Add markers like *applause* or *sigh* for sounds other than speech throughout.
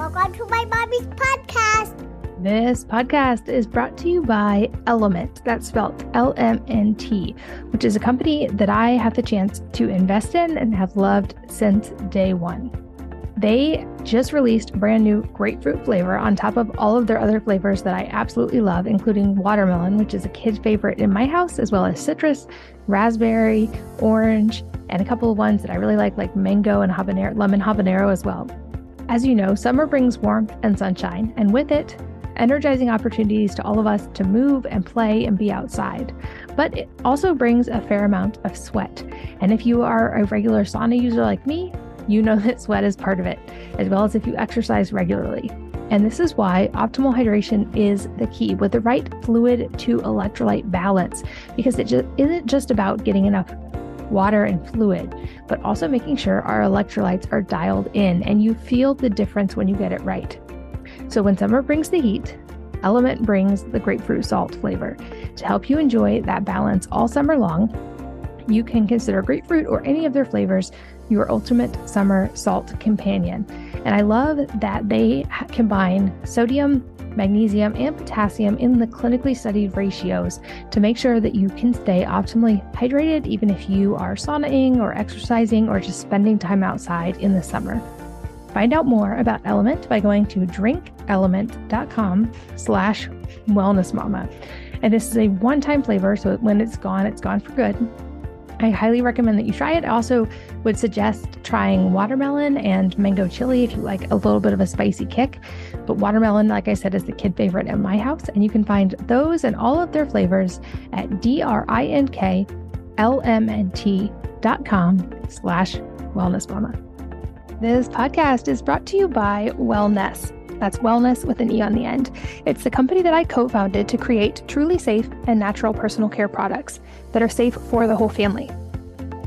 Welcome to my mommy's podcast. This podcast is brought to you by Element, that's spelled L M N T, which is a company that I have the chance to invest in and have loved since day one. They just released brand new grapefruit flavor on top of all of their other flavors that I absolutely love, including watermelon, which is a kid favorite in my house, as well as citrus, raspberry, orange, and a couple of ones that I really like, like mango and habanero, lemon habanero as well. As you know, summer brings warmth and sunshine, and with it, energizing opportunities to all of us to move and play and be outside. But it also brings a fair amount of sweat. And if you are a regular sauna user like me, you know *laughs* that sweat is part of it, as well as if you exercise regularly. And this is why optimal hydration is the key with the right fluid to electrolyte balance, because it just isn't just about getting enough water and fluid, but also making sure our electrolytes are dialed in and you feel the difference when you get it right. So when summer brings the heat, Element brings the grapefruit salt flavor. To help you enjoy that balance all summer long, you can consider grapefruit or any of their flavors your ultimate summer salt companion. And I love that they combine sodium, magnesium, and potassium in the clinically studied ratios to make sure that you can stay optimally hydrated even if you are saunaing or exercising or just spending time outside in the summer. Find out more about Element by going to drinkelement.com slash wellnessmama. And this is a one-time flavor, so when it's gone, it's gone for good. I highly recommend that you try it. I also would suggest trying watermelon and mango chili if you like a little bit of a spicy kick. But watermelon, like I said, is the kid favorite at my house. And you can find those and all of their flavors at D-R-I-N-K-L-M-N-T.com slash wellness mama. This podcast is brought to you by Wellnesse. That's wellness with an E on the end. It's the company that I co founded to create truly safe and natural personal care products that are safe for the whole family.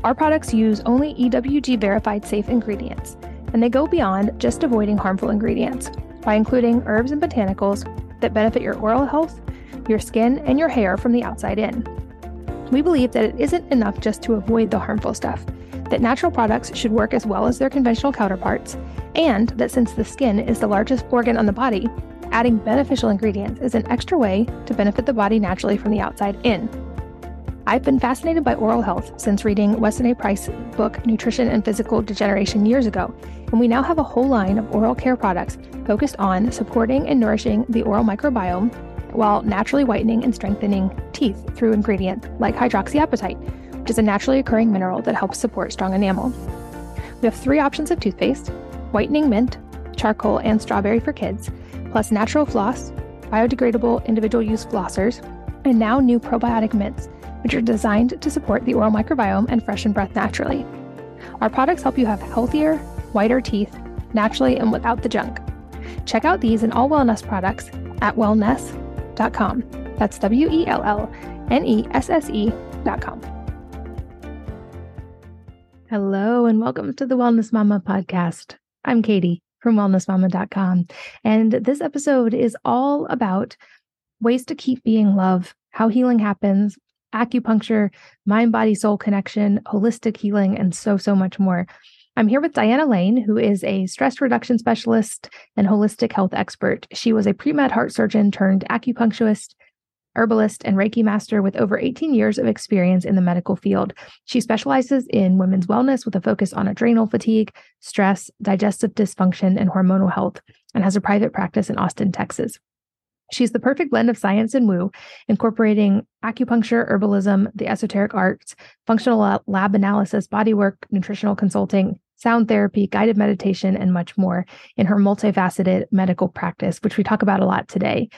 Our products use only EWG verified safe ingredients, and they go beyond just avoiding harmful ingredients by including herbs and botanicals that benefit your oral health, your skin, and your hair from the outside in. We believe that it isn't enough just to avoid the harmful stuff, that natural products should work as well as their conventional counterparts, and that since the skin is the largest organ on the body, adding beneficial ingredients is an extra way to benefit the body naturally from the outside in. I've been fascinated by oral health since reading Weston A. Price's book, Nutrition and Physical Degeneration, years ago, and we now have a whole line of oral care products focused on supporting and nourishing the oral microbiome while naturally whitening and strengthening teeth through ingredients like hydroxyapatite, which is a naturally occurring mineral that helps support strong enamel. We have three options of toothpaste whitening mint, charcoal, and strawberry for kids, plus natural floss, biodegradable individual use flossers, and now new probiotic mints, which are designed to support the oral microbiome and freshen breath naturally. Our products help you have healthier, whiter teeth naturally and without the junk. Check out these and all Wellnesse products at wellnesse.com. That's W E L L N E S S E.com. Hello, and welcome to the Wellness Mama podcast. I'm Katie from wellnessmama.com. And this episode is all about ways to keep being love, how healing happens, acupuncture, mind body soul connection, holistic healing, and so, so much more. I'm here with Diana Lane, who is a stress reduction specialist and holistic health expert. She was a pre med heart surgeon turned acupuncturist herbalist, and Reiki master with over 18 years of experience in the medical field. She specializes in women's wellness with a focus on adrenal fatigue, stress, digestive dysfunction, and hormonal health, and has a private practice in Austin, Texas. She's the perfect blend of science and woo, incorporating acupuncture, herbalism, the esoteric arts, functional lab analysis, bodywork, nutritional consulting, sound therapy, guided meditation, and much more in her multifaceted medical practice, which we talk about a lot today.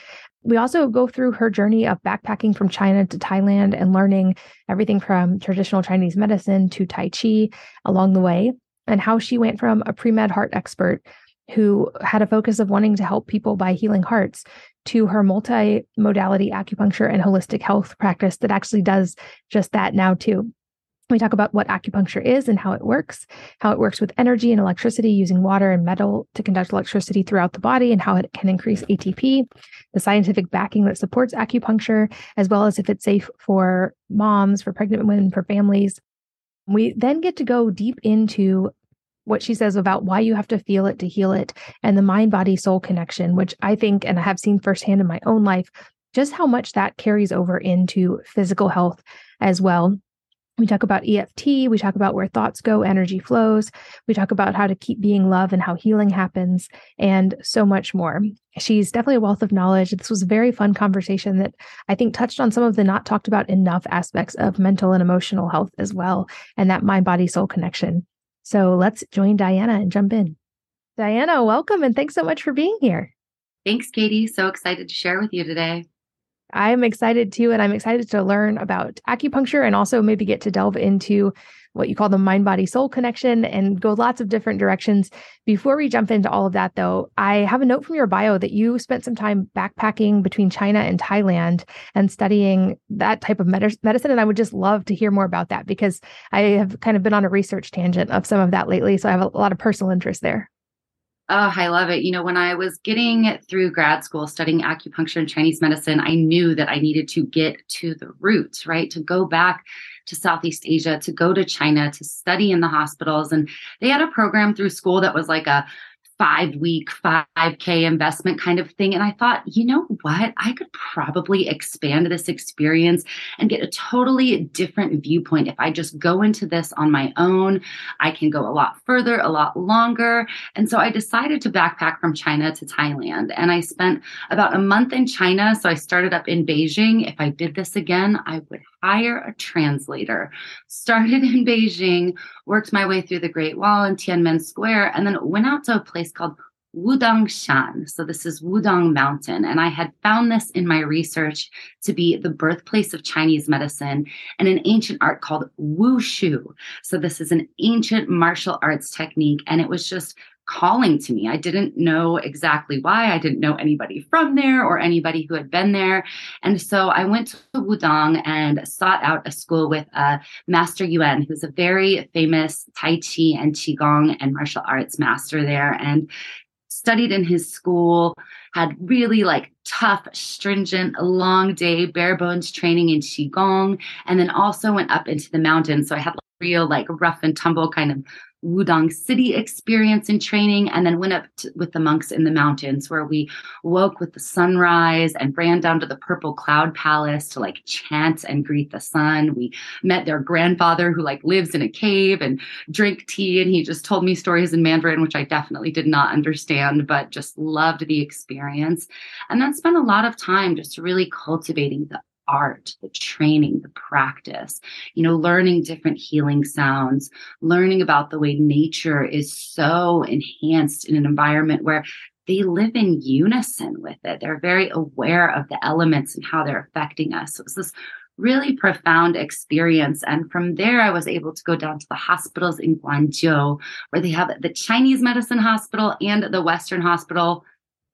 We also go through her journey of backpacking from China to Thailand and learning everything from traditional Chinese medicine to Tai Chi along the way, and how she went from a pre med heart expert who had a focus of wanting to help people by healing hearts to her multi-modality acupuncture and holistic health practice that actually does just that now too. We talk about what acupuncture is and how it works, how it works with energy and electricity using water and metal to conduct electricity throughout the body, and how it can increase ATP, the scientific backing that supports acupuncture, as well as if it's safe for moms, for pregnant women, for families. We then get to go deep into what she says about why you have to feel it to heal it and the mind body soul connection, which I think and I have seen firsthand in my own life, just how much that carries over into physical health as well. We talk about EFT. We talk about where thoughts go, energy flows. We talk about how to keep being love and how healing happens, and so much more. She's definitely a wealth of knowledge. This was a very fun conversation that I think touched on some of the not talked about enough aspects of mental and emotional health as well, and that mind body soul connection. So let's join Diana and jump in. Diana, welcome and thanks so much for being here. Thanks, Katie. So excited to share with you today. I'm excited too. And I'm excited to learn about acupuncture and also maybe get to delve into what you call the mind body soul connection and go lots of different directions. Before we jump into all of that, though, I have a note from your bio that you spent some time backpacking between China and Thailand and studying that type of medicine. And I would just love to hear more about that because I have kind of been on a research tangent of some of that lately. So I have a lot of personal interest there. Oh, I love it. You know, when I was getting through grad school studying acupuncture and Chinese medicine, I knew that I needed to get to the roots, right? To go back to Southeast Asia, to go to China, to study in the hospitals. And they had a program through school that was like a five week, 5K investment kind of thing. And I thought, you know what? I could probably expand this experience and get a totally different viewpoint. If I just go into this on my own, I can go a lot further, a lot longer. And so I decided to backpack from China to Thailand. And I spent about a month in China. So I started up in Beijing. If I did this again, I would hire a translator. Started in Beijing, worked my way through the Great Wall and Tiananmen Square, and then went out to a place called Wudang Shan. So this is Wudang Mountain. And I had found this in my research to be the birthplace of Chinese medicine and an ancient art called Wushu. So this is an ancient martial arts technique. And it was just calling to me. I didn't know exactly why. I didn't know anybody from there or anybody who had been there. And so I went to Wudang and sought out a school with a Master Yuan, who's a very famous Tai Chi and Qigong and martial arts master there. And studied in his school, had really like tough, stringent, long day, bare bones training in Qigong, and then also went up into the mountains. So I had real like rough and tumble kind of Wudang City experience and training, and then went up to, with the monks in the mountains where we woke with the sunrise and ran down to the Purple Cloud Palace to like chant and greet the sun. We met their grandfather who like lives in a cave and drink tea, and he just told me stories in Mandarin, which I definitely did not understand, but just loved the experience. And then spent a lot of time just really cultivating the art, the training, the practice, you know, learning different healing sounds, learning about the way nature is so enhanced in an environment where they live in unison with it. They're very aware of the elements and how they're affecting us. So it's this really profound experience. And from there, I was able to go down to the hospitals in Guangzhou, where they have the Chinese medicine hospital and the Western hospital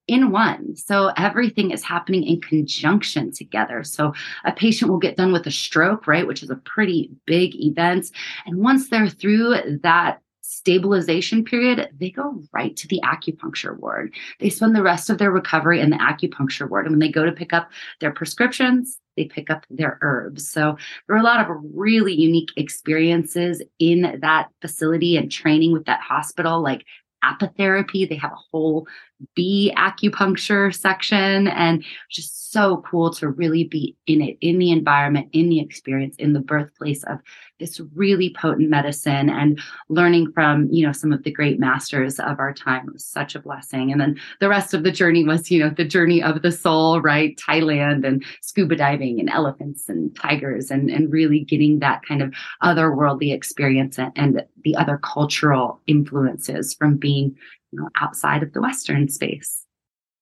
in one. So everything is happening in conjunction together. So a patient will get done with a stroke, right, which is a pretty big event. And once they're through that stabilization period, they go right to the acupuncture ward. They spend the rest of their recovery in the acupuncture ward. And when they go to pick up their prescriptions, they pick up their herbs. So there are a lot of really unique experiences in that facility and training with that hospital, like apitherapy. They have a whole bee acupuncture section and just so cool to really be in it, in the environment, in the experience, in the birthplace of this really potent medicine and learning from, you know, some of the great masters of our time was such a blessing. And then the rest of the journey was, you know, the journey of the soul, right? Thailand and scuba diving and elephants and tigers and, and really getting that kind of otherworldly experience and, and the other cultural influences from being, you know, outside of the Western space.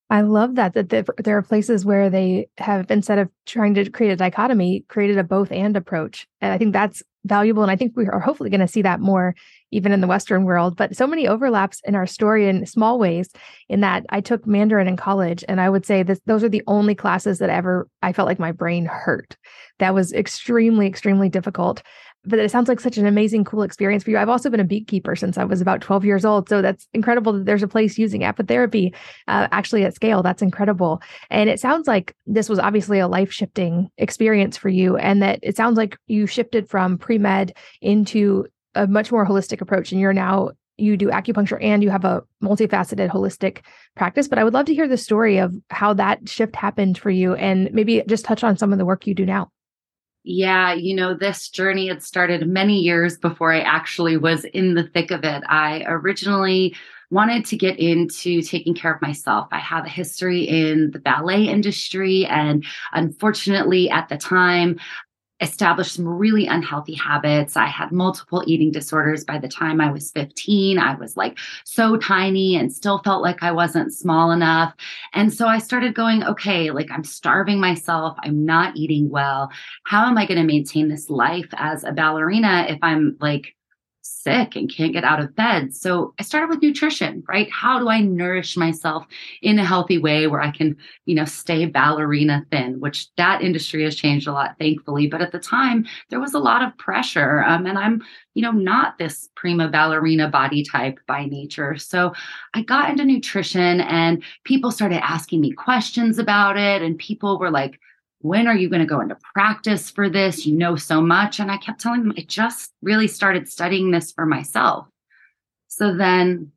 I love that that there are places where they have instead of trying to create a dichotomy, created a both and approach, and I think that's valuable. And I think we are hopefully going to see that more even in the Western world. But so many overlaps in our story in small ways. In that I took Mandarin in college, and I would say that those are the only classes that ever I felt like my brain hurt. That was extremely, extremely difficult but it sounds like such an amazing, cool experience for you. I've also been a beekeeper since I was about 12 years old. So that's incredible that there's a place using apitherapy uh, actually at scale. That's incredible. And it sounds like this was obviously a life shifting experience for you. And that it sounds like you shifted from pre med into a much more holistic approach. And you're now you do acupuncture and you have a multifaceted holistic practice. But I would love to hear the story of how that shift happened for you and maybe just touch on some of the work you do now. Yeah, you know, this journey had started many years before I actually was in the thick of it. I originally wanted to get into taking care of myself. I have a history in the ballet industry, and unfortunately, at the time, established some really unhealthy habits. I had multiple eating disorders by the time I was 15. I was like so tiny and still felt like I wasn't small enough. And so I started going, okay, like I'm starving myself. I'm not eating well. How am I going to maintain this life as a ballerina if I'm like sick and can't get out of bed. So I started with nutrition, right? How do I nourish myself in a healthy way where I can, you know, stay ballerina thin, which that industry has changed a lot, thankfully. But at the time, there was a lot of pressure. Um, and I'm, you know, not this prima ballerina body type by nature. So I got into nutrition and people started asking me questions about it. And people were like, when are you going to go into practice for this? You know so much. And I kept telling them, I just really started studying this for myself. So then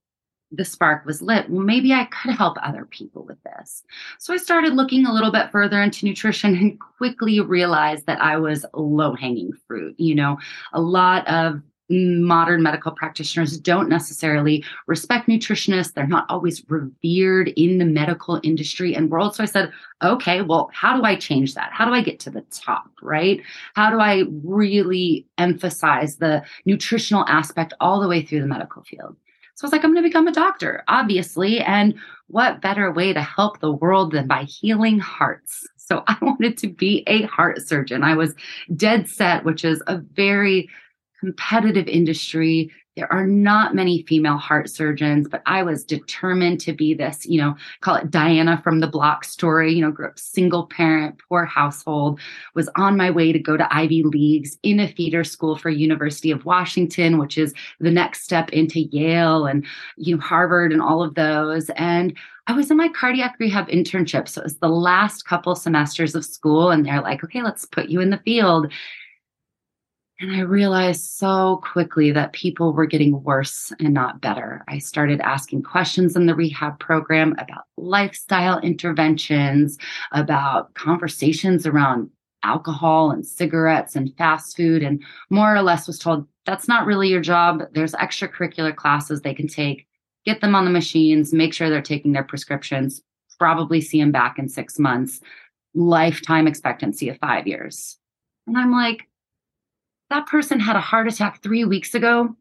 the spark was lit. Well, maybe I could help other people with this. So I started looking a little bit further into nutrition and quickly realized that I was low hanging fruit. You know, a lot of modern medical practitioners don't necessarily respect nutritionists. They're not always revered in the medical industry and world. So I said, okay, well, how do I change that? How do I get to the top, right? How do I really emphasize the nutritional aspect all the way through the medical field? So I was like, I'm going to become a doctor, obviously. And what better way to help the world than by healing hearts? So *laughs* I wanted to be a heart surgeon. I was dead set, which is a very competitive industry. There are not many female heart surgeons, but I was determined to be this, you know, call it Diana from the block story, you know, grew up single parent, poor household, was on my way to go to Ivy Leagues in a feeder school for University of Washington, which is the next step into Yale and, you know, Harvard and all of those. And I was in my cardiac rehab internship. So it was the last couple semesters of school. And they're like, okay, let's put you in the field. And I realized so quickly that people were getting worse and not better. I started asking questions in the rehab program about lifestyle interventions, about conversations around alcohol and cigarettes and fast food, and more or less was told that's not really your job. There's extracurricular classes they can take. Get them on the machines, make sure they're taking their prescriptions, probably see them back in six months, lifetime expectancy of five years. And I'm like, that person had a heart attack three weeks ago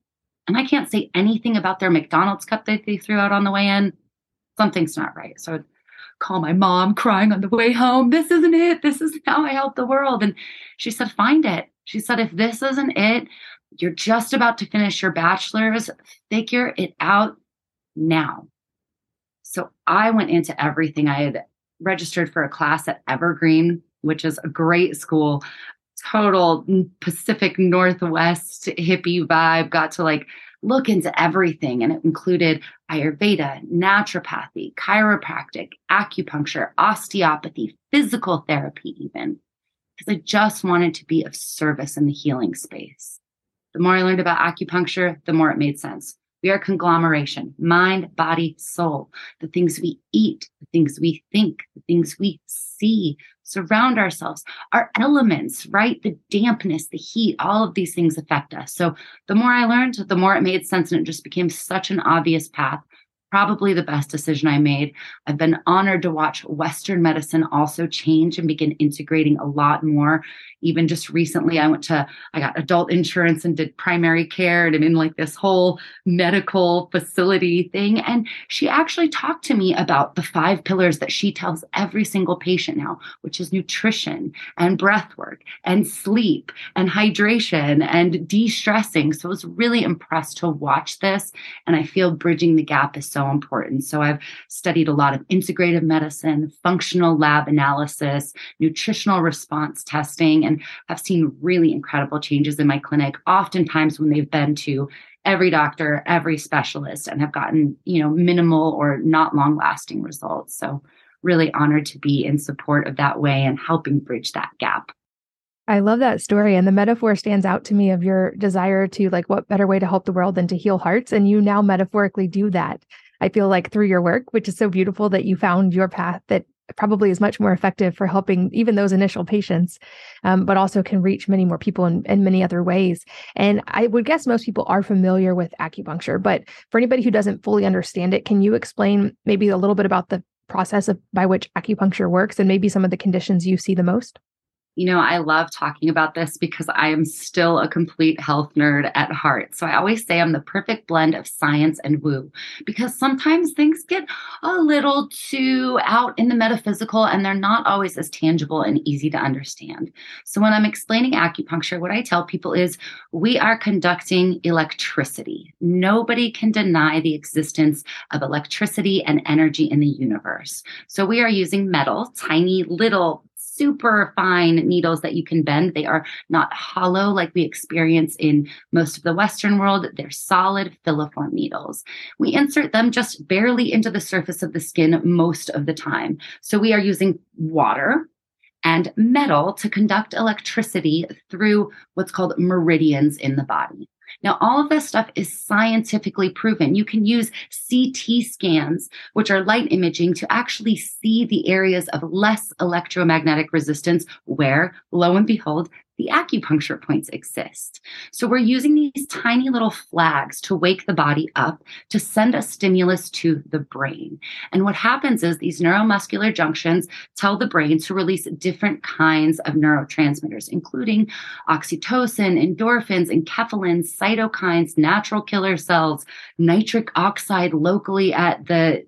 and I can't say anything about their McDonald's cup that they threw out on the way in, something's not right. So I'd call my mom crying on the way home. This isn't it. This is how I help the world. And she said, find it. She said, if this isn't it, you're just about to finish your bachelor's, figure it out now. So I went into everything. I had registered for a class at Evergreen, which is a great school total Pacific Northwest hippie vibe, got to like look into everything. And it included Ayurveda, naturopathy, chiropractic, acupuncture, osteopathy, physical therapy, even, because I just wanted to be of service in the healing space. The more I learned about acupuncture, the more it made sense. We are conglomeration, mind, body, soul. The things we eat, the things we think, the things we see, surround ourselves, our elements, right? The dampness, the heat, all of these things affect us. So the more I learned, the more it made sense and it just became such an obvious path probably the best decision I made. I've been honored to watch Western medicine also change and begin integrating a lot more. Even just recently, I went to, I got adult insurance and did primary care and I'm in like this whole medical facility thing. And she actually talked to me about the five pillars that she tells every single patient now, which is nutrition and breath work and sleep and hydration and de stressing. So I was really impressed to watch this. And I feel bridging the gap is so important. So I've studied a lot of integrative medicine, functional lab analysis, nutritional response testing, and have seen really incredible changes in my clinic, oftentimes when they've been to every doctor, every specialist, and have gotten, you know, minimal or not long lasting results. So really honored to be in support of that way and helping bridge that gap. I love that story. And the metaphor stands out to me of your desire to, like, what better way to help the world than to heal hearts? And you now metaphorically do that. I feel like through your work, which is so beautiful that you found your path that probably is much more effective for helping even those initial patients, um, but also can reach many more people in, in many other ways. And I would guess most people are familiar with acupuncture, but for anybody who doesn't fully understand it, can you explain maybe a little bit about the process of, by which acupuncture works and maybe some of the conditions you see the most? You know, I love talking about this because I am still a complete health nerd at heart. So I always say I'm the perfect blend of science and woo because sometimes things get a little too out in the metaphysical and they're not always as tangible and easy to understand. So when I'm explaining acupuncture, what I tell people is we are conducting electricity. Nobody can deny the existence of electricity and energy in the universe. So we are using metal, tiny little super fine needles that you can bend. They are not hollow like we experience in most of the Western world. They're solid filiform needles. We insert them just barely into the surface of the skin most of the time. So we are using water and metal to conduct electricity through what's called meridians in the body. Now, all of this stuff is scientifically proven. You can use CT scans, which are light imaging, to actually see the areas of less electromagnetic resistance where, lo and behold, the acupuncture points exist. So we're using these tiny little flags to wake the body up to send a stimulus to the brain. And what happens is these neuromuscular junctions tell the brain to release different kinds of neurotransmitters, including oxytocin, endorphins, enkephalins, cytokines, natural killer cells, nitric oxide locally at the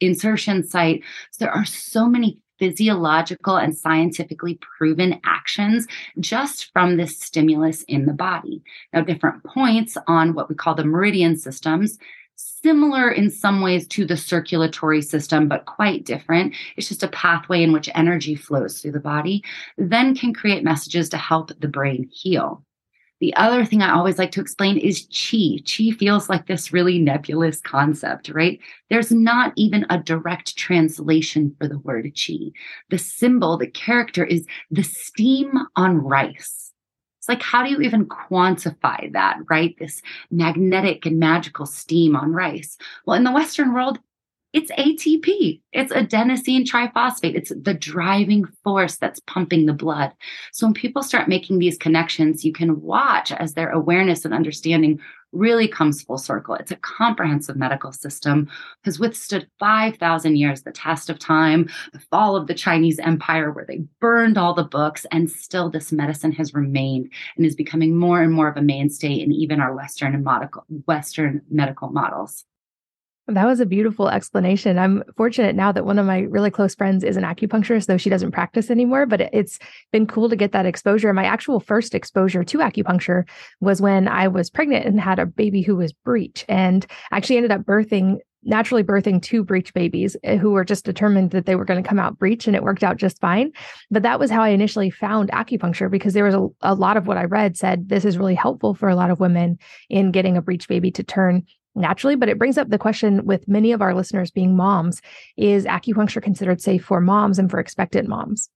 insertion site. So there are so many physiological and scientifically proven actions just from this stimulus in the body. Now, different points on what we call the meridian systems similar in some ways to the circulatory system, but quite different. It's just a pathway in which energy flows through the body, then can create messages to help the brain heal. The other thing I always like to explain is chi. Chi feels like this really nebulous concept, right? There's not even a direct translation for the word chi. The symbol, the character is the steam on rice. It's like, how do you even quantify that, right? This magnetic and magical steam on rice. Well, in the Western world, it's ATP. It's adenosine triphosphate. It's the driving force that's pumping the blood. So when people start making these connections, you can watch as their awareness and understanding really comes full circle. It's a comprehensive medical system, has withstood 5,000 years, the test of time, the fall of the Chinese empire, where they burned all the books, and still this medicine has remained and is becoming more and more of a mainstay in even our Western and medical, Western medical models. That was a beautiful explanation. I'm fortunate now that one of my really close friends is an acupuncturist, though she doesn't practice anymore. But it's been cool to get that exposure. My actual first exposure to acupuncture was when I was pregnant and had a baby who was breech, and actually ended up birthing naturally birthing two breech babies eh, who were just determined that they were going to come out breech and it worked out just fine. But that was how I initially found acupuncture because there was a, a lot of what I read said this is really helpful for a lot of women in getting a breech baby to turn naturally, but it brings up the question with many of our listeners being moms is acupuncture considered safe for moms and for expectant moms?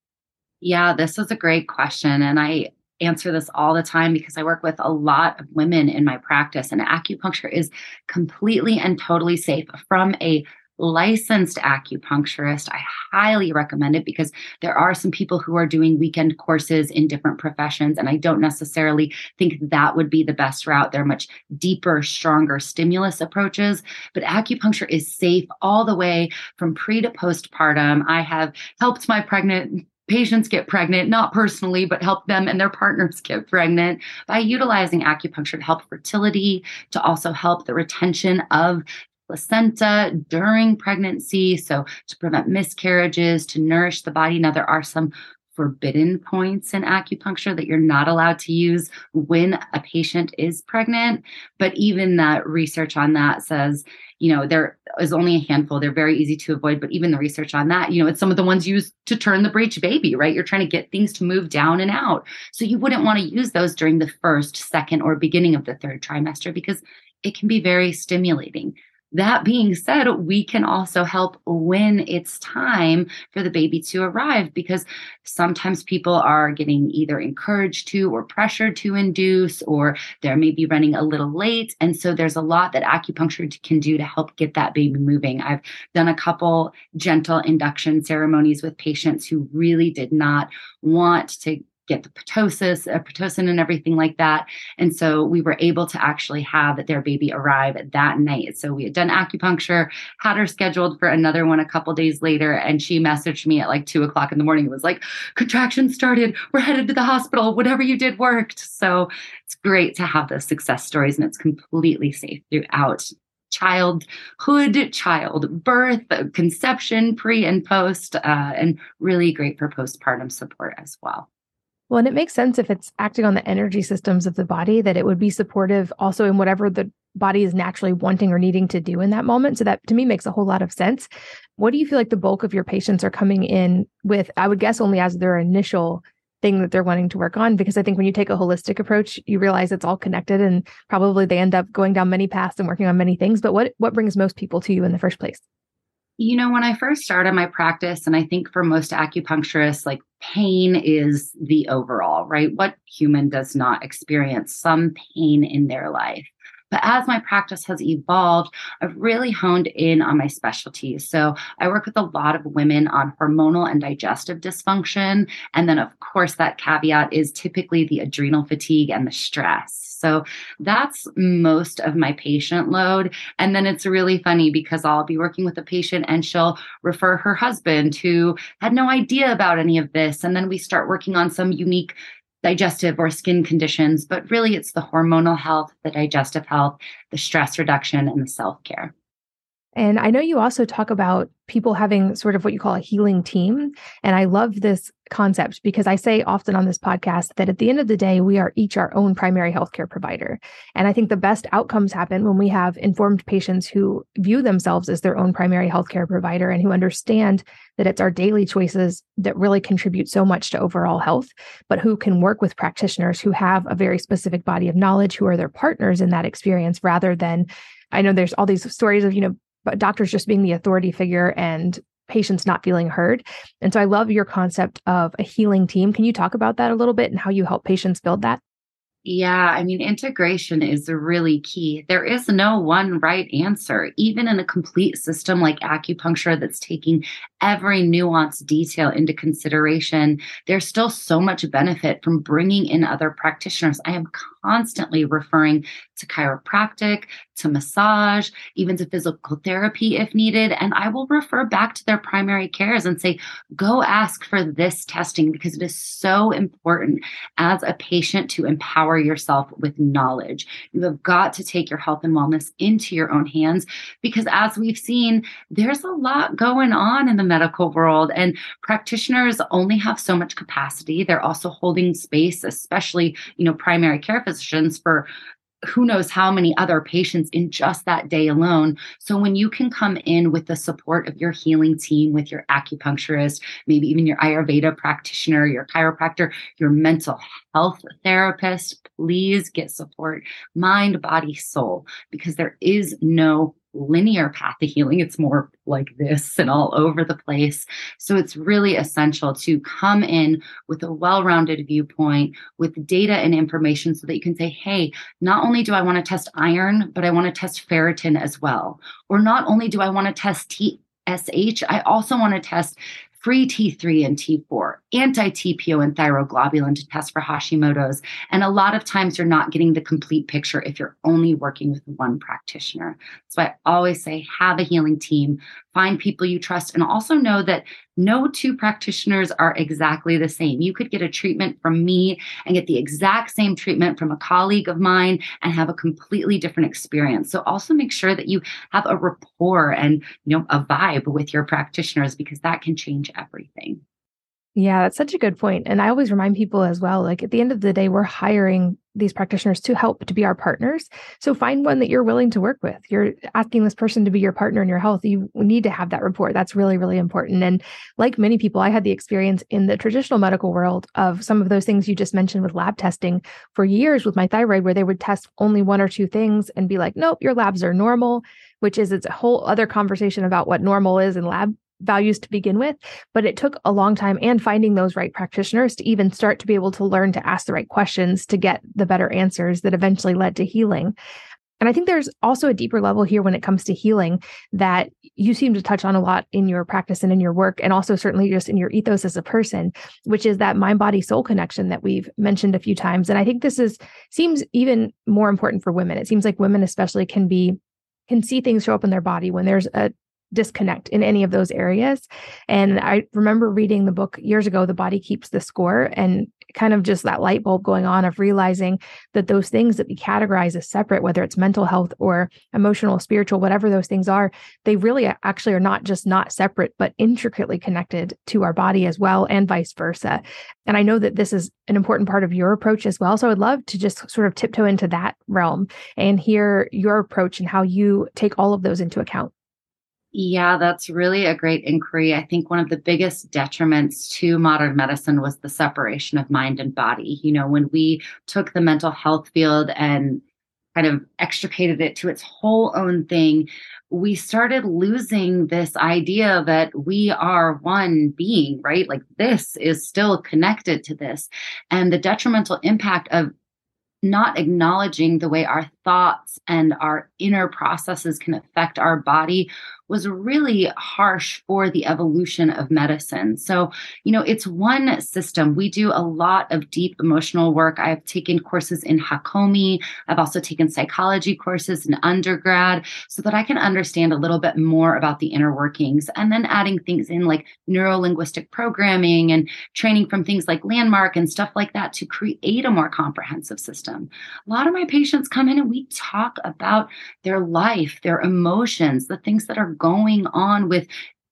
Yeah, this is a great question. And I answer this all the time because I work with a lot of women in my practice, and acupuncture is completely and totally safe from a licensed acupuncturist. I highly recommend it because there are some people who are doing weekend courses in different professions, and I don't necessarily think that would be the best route. There are much deeper, stronger stimulus approaches, but acupuncture is safe all the way from pre to postpartum. I have helped my pregnant patients get pregnant, not personally, but help them and their partners *laughs* get pregnant by utilizing acupuncture to help fertility, to also help the retention of placenta during pregnancy. So, to prevent miscarriages, to nourish the body. Now, there are some forbidden points in acupuncture that you're not allowed to use when a patient is pregnant. But even that research on that says, you know, there is only a handful. They're very easy to avoid. But even the research on that, you know, it's some of the ones used to turn the breech baby, right? You're trying to get things to move down and out. So you wouldn't want to use those during the first, second, or beginning of the third trimester because it can be very stimulating. That being said, we can also help when it's time for the baby to arrive because sometimes people are getting either encouraged to or pressured to induce, or they're maybe running a little late. And so there's a lot that acupuncture can do to help get that baby moving. I've done a couple gentle induction ceremonies with patients who really did not want to get the ptosis, uh, pitocin, and everything like that. And so we were able to actually have their baby arrive that night. So we had done acupuncture, had her scheduled for another one a couple days later, and she messaged me at like two o'clock in the morning. It was like, contractions started. We're headed to the hospital. Whatever you did worked. So it's great to have those success stories, and it's completely safe throughout childhood, child birth, conception, pre and post, uh, and really great for postpartum support as well. Well, and it makes sense if it's acting on the energy systems of the body that it would be supportive also in whatever the body is naturally wanting or needing to do in that moment. So that to me makes a whole lot of sense. What do you feel like the bulk of your patients are coming in with? I would guess only as their initial thing that they're wanting to work on because I think when you take a holistic approach, you realize it's all connected and probably they end up going down many paths and working on many things. But what what brings most people to you in the first place? You know, when I first started my practice, and I think for most acupuncturists, like pain is the overall, right? What human does not experience some pain in their life? But as my practice has evolved, I've really honed in on my specialties. So I work with a lot of women on hormonal and digestive dysfunction. And then, of course, that caveat is typically the adrenal fatigue and the stress. So that's most of my patient load. And then it's really funny because I'll be working with a patient and she'll refer her husband who had no idea about any of this. And then we start working on some unique digestive or skin conditions, but really it's the hormonal health, the digestive health, the stress reduction, and the self care. And I know you also talk about people having sort of what you call a healing team. And I love this concept because I say often on this podcast that at the end of the day, we are each our own primary healthcare provider. And I think the best outcomes happen when we have informed patients who view themselves as their own primary healthcare provider and who understand that it's our daily choices that really contribute so much to overall health, but who can work with practitioners who have a very specific body of knowledge, who are their partners in that experience rather than I know there's all these stories of, you know, but doctors just being the authority figure and patients not feeling heard. And so I love your concept of a healing team. Can you talk about that a little bit and how you help patients build that? Yeah, I mean, integration is really key. There is no one right answer, even in a complete system like acupuncture that's taking every nuanced detail into consideration. There's still so much benefit from bringing in other practitioners. I am constantly referring to chiropractic, to massage, even to physical therapy if needed. And I will refer back to their primary cares and say, go ask for this testing because it is so important as a patient to empower yourself with knowledge. You have got to take your health and wellness into your own hands because as we've seen, there's a lot going on in the medical world and practitioners only have so much capacity. They're also holding space, especially, you know, primary care physicians for who knows how many other patients in just that day alone. So when you can come in with the support of your healing team, with your acupuncturist, maybe even your Ayurveda practitioner, your chiropractor, your mental health therapist, please get support, mind, body, soul, because there is no linear path to healing. It's more like this and all over the place. So it's really essential to come in with a well rounded viewpoint with data and information so that you can say, hey, not only do I want to test iron, but I want to test ferritin as well. Or not only do I want to test TSH, I also want to test free T3 and T4, anti TPO and thyroglobulin to test for Hashimoto's. And a lot of times you're not getting the complete picture if you're only working with one practitioner. So I always say have a healing team, find people you trust, and also know that no two practitioners are exactly the same. You could get a treatment from me and get the exact same treatment from a colleague of mine and have a completely different experience. So also make sure that you have a rapport and, you know, a vibe with your practitioners because that can change everything. Yeah, that's such a good point. And I always remind people as well like at the end of the day, we're hiring these practitioners to help to be our partners. So find one that you're willing to work with. You're asking this person to be your partner in your health. You need to have that rapport. That's really, really important. And like many people, I had the experience in the traditional medical world of some of those things you just mentioned with lab testing for years with my thyroid, where they would test only one or two things and be like, nope, your labs are normal, which is it's a whole other conversation about what normal is in lab values to begin with, but it took a long time and finding those right practitioners to even start to be able to learn to ask the right questions to get the better answers that eventually led to healing. And I think there's also a deeper level here when it comes to healing that you seem to touch on a lot in your practice and in your work, and also certainly just in your ethos as a person, which is that mind body soul connection that we've mentioned a few times. And I think this is seems even more important for women. It seems like women, especially, can be can see things show up in their body when there's a disconnect in any of those areas. And I remember reading the book years ago, The Body Keeps the Score, and kind of just that light bulb going on of realizing that those things that we categorize as separate, whether it's mental health or emotional, spiritual, whatever those things are, they really actually are not just not separate, but intricately connected to our body as well, and vice versa. And I know that this is an important part of your approach as well. So I would love to just sort of tiptoe into that realm and hear your approach and how you take all of those into account. Yeah, that's really a great inquiry. I think one of the biggest detriments to modern medicine was the separation of mind and body. You know, when we took the mental health field and kind of extricated it to its whole own thing, we started losing this idea that we are one being, right? Like this is still connected to this. And the detrimental impact of not acknowledging the way our thoughts and our inner processes can affect our body was really harsh for the evolution of medicine. So, you know, it's one system. We do a lot of deep emotional work. I've taken courses in Hakomi. I've also taken psychology courses in undergrad so that I can understand a little bit more about the inner workings and then adding things in like neuro linguistic programming and training from things like landmark and stuff like that to create a more comprehensive system. A lot of my patients come in and talk about their life, their emotions, the things that are going on with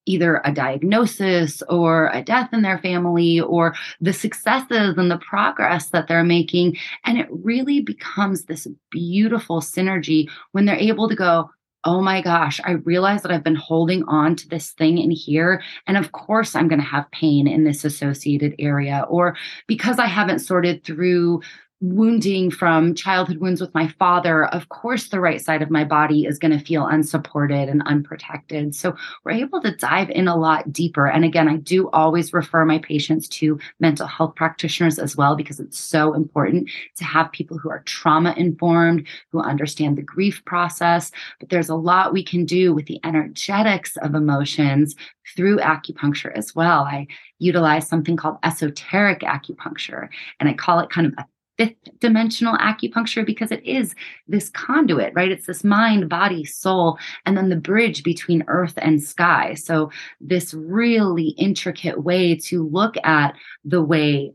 either a diagnosis or a death in their family or the successes and the progress that they're making. And it really becomes this beautiful synergy when they're able to go, Oh my gosh, I realize that I've been holding on to this thing in here. And of course, I'm going to have pain in this associated area. Or because I haven't sorted through wounding from childhood wounds with my father, of course, the right side of my body is going to feel unsupported and unprotected. So we're able to dive in a lot deeper. And again, I do always refer my patients to mental health practitioners as well, because it's so important to have people who are trauma informed, who understand the grief process. But there's a lot we can do with the energetics of emotions through acupuncture as well. I utilize something called esoteric acupuncture, and I call it kind of a fifth dimensional acupuncture because it is this conduit, right? It's this mind, body, soul, and then the bridge between earth and sky. So, this really intricate way to look at the way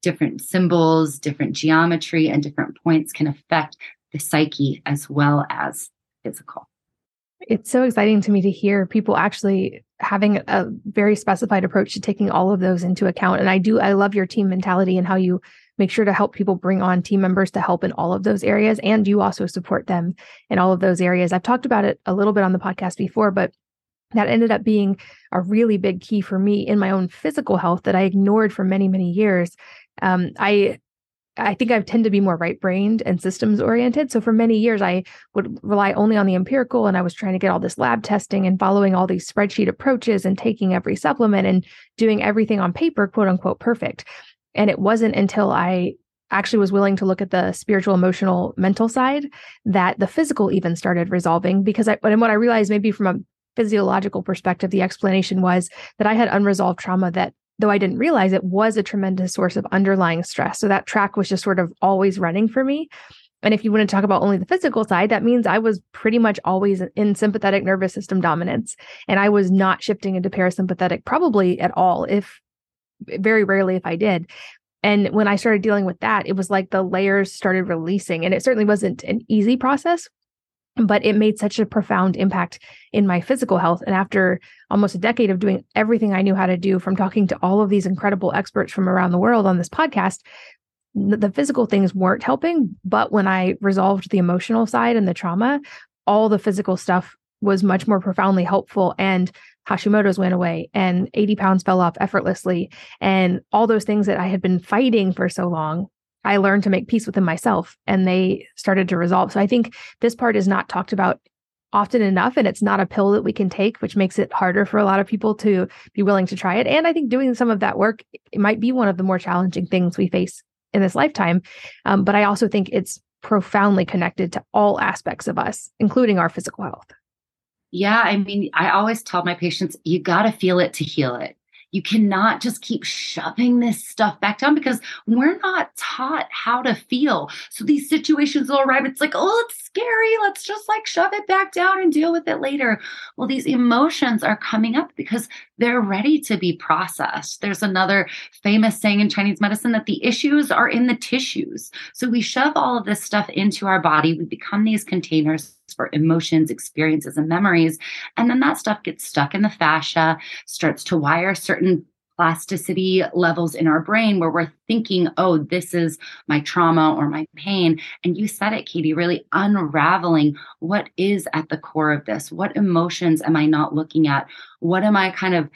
different symbols, different geometry, and different points can affect the psyche as well as physical. It's so exciting to me to hear people actually having a very specified approach to taking all of those into account. And I do, I love your team mentality and how you make sure to help people bring on team members to help in all of those areas. And you also support them in all of those areas. I've talked about it a little bit on the podcast before, but that ended up being a really big key for me in my own physical health that I ignored for many, many years. Um, I I think I tend to be more right brained and systems oriented. So for many years, I would rely only on the empirical and I was trying to get all this lab testing and following all these spreadsheet approaches and taking every supplement and doing everything on paper, quote unquote, perfect. And it wasn't until I actually was willing to look at the spiritual, emotional, mental side that the physical even started resolving. Because I, and what I realized maybe from a physiological perspective, the explanation was that I had unresolved trauma that though I didn't realize it was a tremendous source of underlying stress. So that track was just sort of always running for me. And if you want to talk about only the physical side, that means I was pretty much always in sympathetic nervous system dominance. And I was not shifting into parasympathetic probably at all, if very rarely if I did. And when I started dealing with that, it was like the layers started releasing. And it certainly wasn't an easy process, but it made such a profound impact in my physical health. And after almost a decade of doing everything I knew how to do, from talking to all of these incredible experts from around the world on this podcast, the physical things weren't helping. But when I resolved the emotional side and the trauma, all the physical stuff was much more profoundly helpful. And Hashimoto's went away and 80 pounds fell off effortlessly. And all those things that I had been fighting for so long, I learned to make peace within myself and they started to resolve. So I think this part is not talked about often enough and it's not a pill that we can take which makes it harder for a lot of people to be willing to try it and i think doing some of that work it might be one of the more challenging things we face in this lifetime um, but i also think it's profoundly connected to all aspects of us including our physical health yeah i mean i always tell my patients you got to feel it to heal it you cannot just keep shoving this stuff back down because we're not taught how to feel. So these situations will arrive. It's like, oh, it's scary. Let's just like shove it back down and deal with it later. Well, these emotions are coming up because they're ready to be processed. There's another famous saying in Chinese medicine that the issues are in the tissues. So we shove all of this stuff into our body. We become these containers for emotions, experiences, and memories. And then that stuff gets stuck in the fascia, starts to wire certain plasticity levels in our brain where we're thinking, oh, this is my trauma or my pain. And you said it, Katie, really unraveling what is at the core of this. What emotions am I not looking at? What am I kind of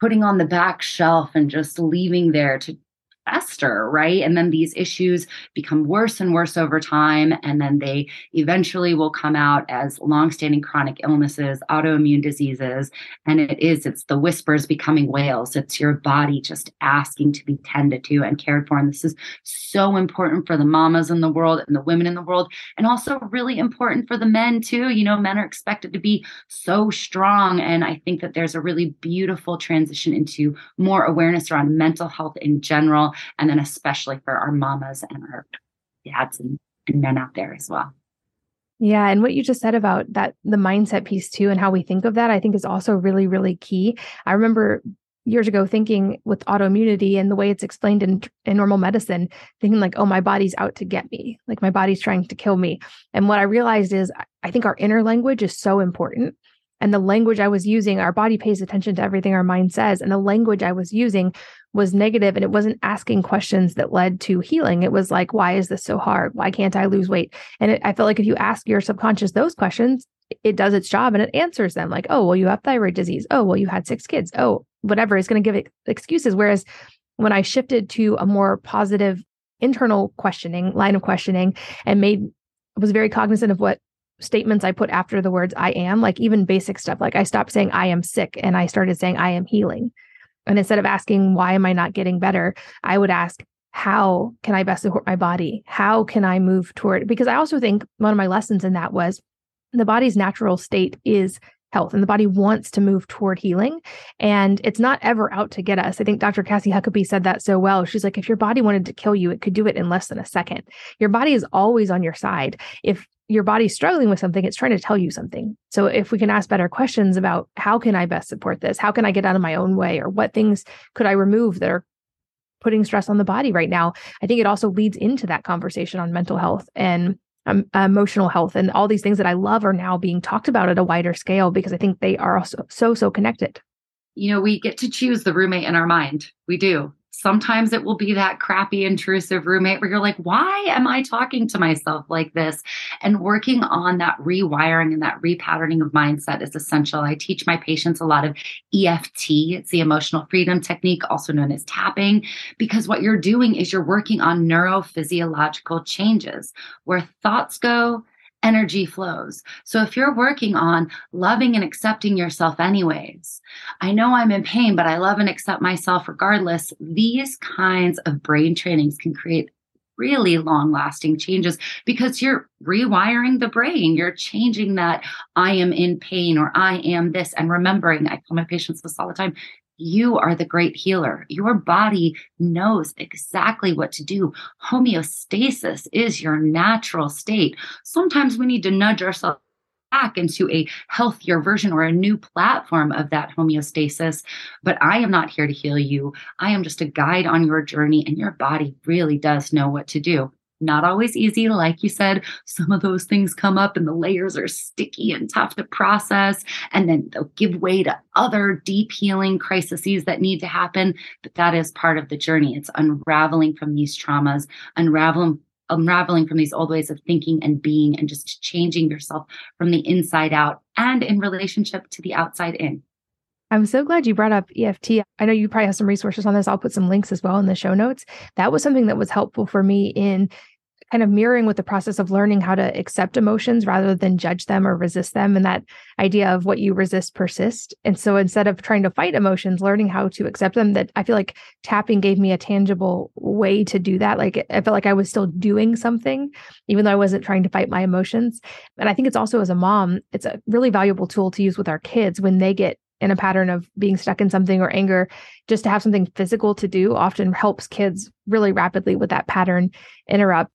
putting on the back shelf and just leaving there to fester, right? And then these issues become worse and worse over time. And then they eventually will come out as longstanding chronic illnesses, autoimmune diseases. And it is, it's the whispers becoming wails. It's your body just asking to be tended to and cared for. And this is so important for the mamas in the world and the women in the world, and also really important for the men too. You know, men are expected to be so strong. And I think that there's a really beautiful transition into more awareness around mental health in general and then especially for our mamas and our dads and, and men out there as well. Yeah. And what you just said about that, the mindset piece too, and how we think of that, I think is also really, really key. I remember years ago thinking with autoimmunity and the way it's explained in, in normal medicine, thinking like, oh, my body's out to get me, like my body's trying to kill me. And what I realized is I think our inner language is so important. And the language I was using, our body pays attention to everything our mind says. And the language I was using was negative and it wasn't asking questions that led to healing. It was like, why is this so hard? Why can't I lose weight? And it, I feel like if you ask your subconscious those questions, it does its job and it answers them like, oh, well, you have thyroid disease. Oh, well, you had six kids. Oh, whatever is going to give it excuses. Whereas when I shifted to a more positive internal questioning, line of questioning, and made was very cognizant of what statements I put after the words I am, like even basic stuff. Like I stopped saying I am sick and I started saying I am healing. And instead of asking, why am I not getting better? I would ask, how can I best support my body? How can I move toward? Because I also think one of my lessons in that was the body's natural state is health and the body wants to move toward healing and it's not ever out to get us. I think Dr. Cassie Huckabee said that so well. She's like, if your body wanted to kill you, it could do it in less than a second. Your body is always on your side. If your body's struggling with something, it's trying to tell you something. So if we can ask better questions about how can I best support this? How can I get out of my own way? Or what things could I remove that are putting stress on the body right now? I think it also leads into that conversation on mental health and emotional health and all these things that I love are now being talked about at a wider scale because I think they are also so, so connected. You know, we get to choose the roommate in our mind. We do. Sometimes it will be that crappy, intrusive roommate where you're like, why am I talking to myself like this? And working on that rewiring and that repatterning of mindset is essential. I teach my patients a lot of EFT. It's the emotional freedom technique, also known as tapping, because what you're doing is you're working on neurophysiological changes where thoughts go, energy flows. So if you're working on loving and accepting yourself anyways, I know I'm in pain, but I love and accept myself regardless. These kinds of brain trainings can create really long lasting changes because you're rewiring the brain. You're changing that I am in pain or I am this. And remembering, I tell my patients this all the time you are the great healer. Your body knows exactly what to do. Homeostasis is your natural state. Sometimes we need to nudge ourselves back into a healthier version or a new platform of that homeostasis. But I am not here to heal you. I am just a guide on your journey, and your body really does know what to do. Not always easy. Like you said, some of those things come up and the layers are sticky and tough to process. And then they'll give way to other deep healing crises that need to happen. But that is part of the journey. It's unraveling from these traumas, unraveling unraveling from these old ways of thinking and being and just changing yourself from the inside out and in relationship to the outside in. I'm so glad you brought up EFT. I know you probably have some resources on this. I'll put some links as well in the show notes. That was something that was helpful for me in kind of mirroring with the process of learning how to accept emotions rather than judge them or resist them and that idea of what you resist persist and so instead of trying to fight emotions learning how to accept them that i feel like tapping gave me a tangible way to do that like i felt like i was still doing something even though i wasn't trying to fight my emotions and i think it's also as a mom it's a really valuable tool to use with our kids when they get in a pattern of being stuck in something or anger, just to have something physical to do often helps kids really rapidly with that pattern interrupt.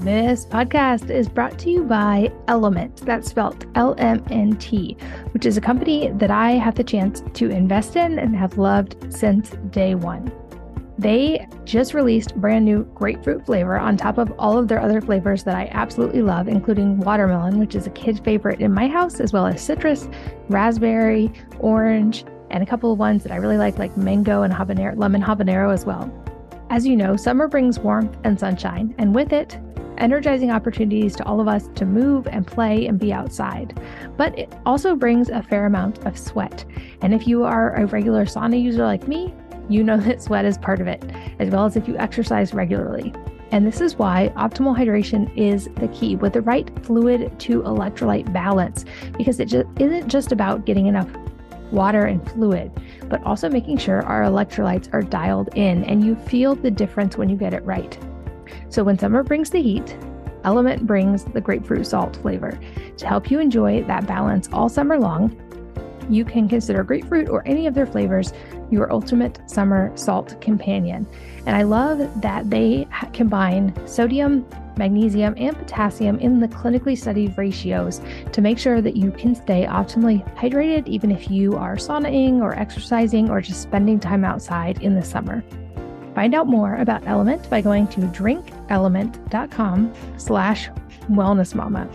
This podcast is brought to you by Element, that's spelled L M N T, which is a company that I have the chance to invest in and have loved since day one. They just released brand new grapefruit flavor on top of all of their other flavors that I absolutely love, including watermelon, which is a kid favorite in my house, as well as citrus, raspberry, orange, and a couple of ones that I really like, like mango and habanero, lemon habanero as well. As you know, summer brings warmth and sunshine, and with it, energizing opportunities to all of us to move and play and be outside. But it also brings a fair amount of sweat. And if you are a regular sauna user like me, you know *laughs* that sweat is part of it, as well as if you exercise regularly. And this is why optimal hydration is the key with the right fluid to electrolyte balance, because it just isn't just about getting enough water and fluid, but also making sure our electrolytes are dialed in and you feel the difference when you get it right. So when summer brings the heat, Element brings the grapefruit salt flavor. To help you enjoy that balance all summer long, you can consider grapefruit or any of their flavors your ultimate summer salt companion. And I love that they combine sodium, magnesium, and potassium in the clinically studied ratios to make sure that you can stay optimally hydrated even if you are saunaing or exercising or just spending time outside in the summer. Find out more about Element by going to drinkelement.com slash wellnessmama.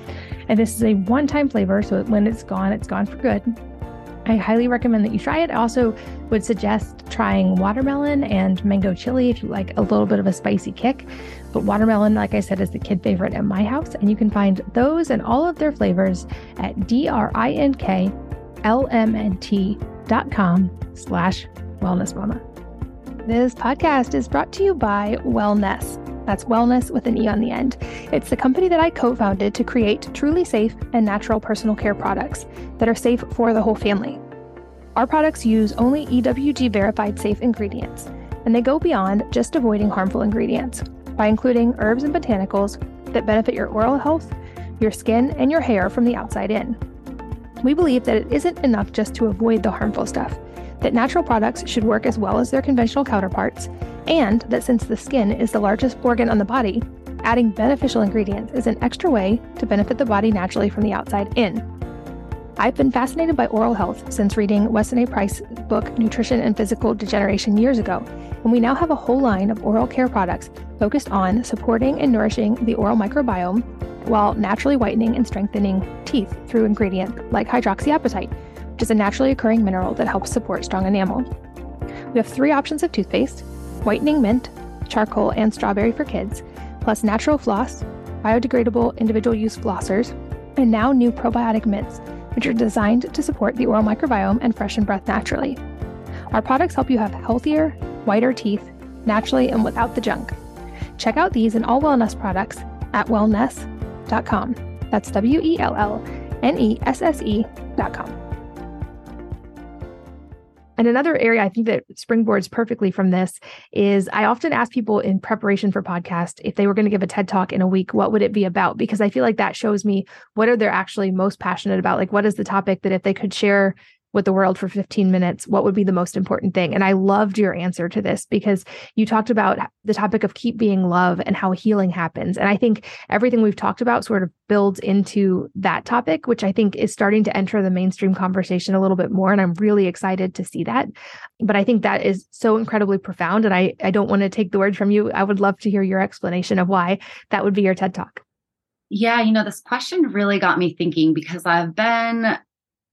And this is a one-time flavor, so when it's gone, it's gone for good. I highly recommend that you try it. I also would suggest trying watermelon and mango chili if you like a little bit of a spicy kick. But watermelon, like I said, is the kid favorite at my house. And you can find those and all of their flavors at drinklmnt.com slash wellness mama. This podcast is brought to you by Wellnesse. That's wellness with an E on the end. It's the company that I co founded to create truly safe and natural personal care products that are safe for the whole family. Our products use only EWG verified safe ingredients, and they go beyond just avoiding harmful ingredients by including herbs and botanicals that benefit your oral health, your skin, and your hair from the outside in. We believe that it isn't enough just to avoid the harmful stuff that natural products should work as well as their conventional counterparts, and that since the skin is the largest organ on the body, adding beneficial ingredients is an extra way to benefit the body naturally from the outside in. I've been fascinated by oral health since reading Weston A. Price's book Nutrition and Physical Degeneration years ago, and we now have a whole line of oral care products focused on supporting and nourishing the oral microbiome while naturally whitening and strengthening teeth through ingredients like hydroxyapatite, is a naturally occurring mineral that helps support strong enamel. We have three options of toothpaste whitening mint, charcoal, and strawberry for kids, plus natural floss, biodegradable individual use flossers, and now new probiotic mints, which are designed to support the oral microbiome and freshen breath naturally. Our products help you have healthier, whiter teeth naturally and without the junk. Check out these and all Wellnesse products at wellnesse.com. That's W E L L N E S S E.com. And another area I think that springboards perfectly from this is I often ask people in preparation for podcast if they were going to give a TED talk in a week, what would it be about? Because I feel like that shows me what are they actually most passionate about. Like, what is the topic that if they could share with the world for 15 minutes, what would be the most important thing? And I loved your answer to this because you talked about the topic of keep being love and how healing happens. And I think everything we've talked about sort of builds into that topic, which I think is starting to enter the mainstream conversation a little bit more. And I'm really excited to see that. But I think that is so incredibly profound. And I, I don't want to take the word from you. I would love to hear your explanation of why that would be your TED Talk. Yeah, you know, this question really got me thinking because I've been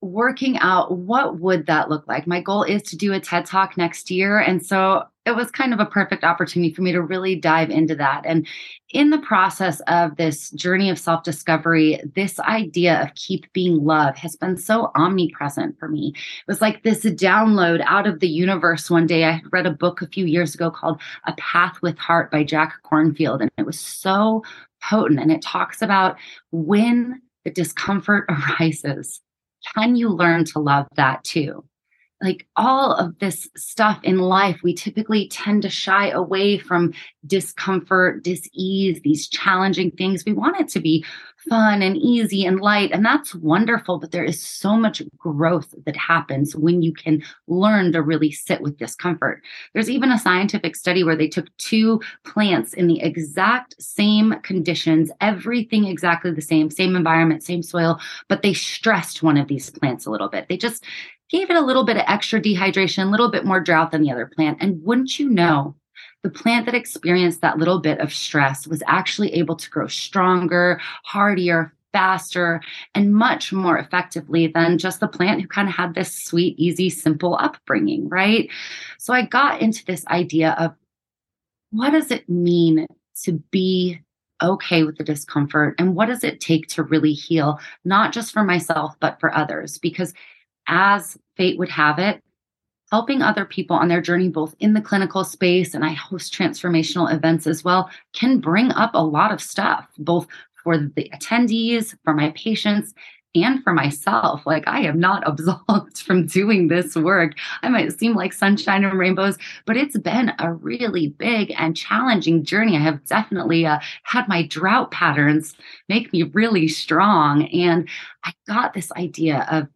working out what would that look like. My goal is to do a TED Talk next year and so it was kind of a perfect opportunity for me to really dive into that. And in the process of this journey of self-discovery, this idea of keep being love has been so omnipresent for me. It was like this download out of the universe one day. I read a book a few years ago called A Path with Heart by Jack Kornfield and it was so potent and it talks about when the discomfort *laughs* arises can you learn to love that too? Like all of this stuff in life, we typically tend to shy away from discomfort, dis-ease, these challenging things. We want it to be fun and easy and light. And that's wonderful. But there is so much growth that happens when you can learn to really sit with discomfort. There's even a scientific study where they took two plants in the exact same conditions, everything exactly the same, same environment, same soil, but they stressed one of these plants a little bit. They just gave it a little bit of extra dehydration, a little bit more drought than the other plant. And wouldn't you know, the plant that experienced that little bit of stress was actually able to grow stronger, hardier, faster, and much more effectively than just the plant who kind of had this sweet, easy, simple upbringing, right? So I got into this idea of what does it mean to be okay with the discomfort and what does it take to really heal, not just for myself, but for others? Because as fate would have it, helping other people on their journey, both in the clinical space and I host transformational events as well, can bring up a lot of stuff, both for the attendees, for my patients, and for myself. Like, I am not *laughs* absolved from doing this work. I might seem like sunshine and rainbows, but it's been a really big and challenging journey. I have definitely uh, had my drought patterns make me really strong. And I got this idea of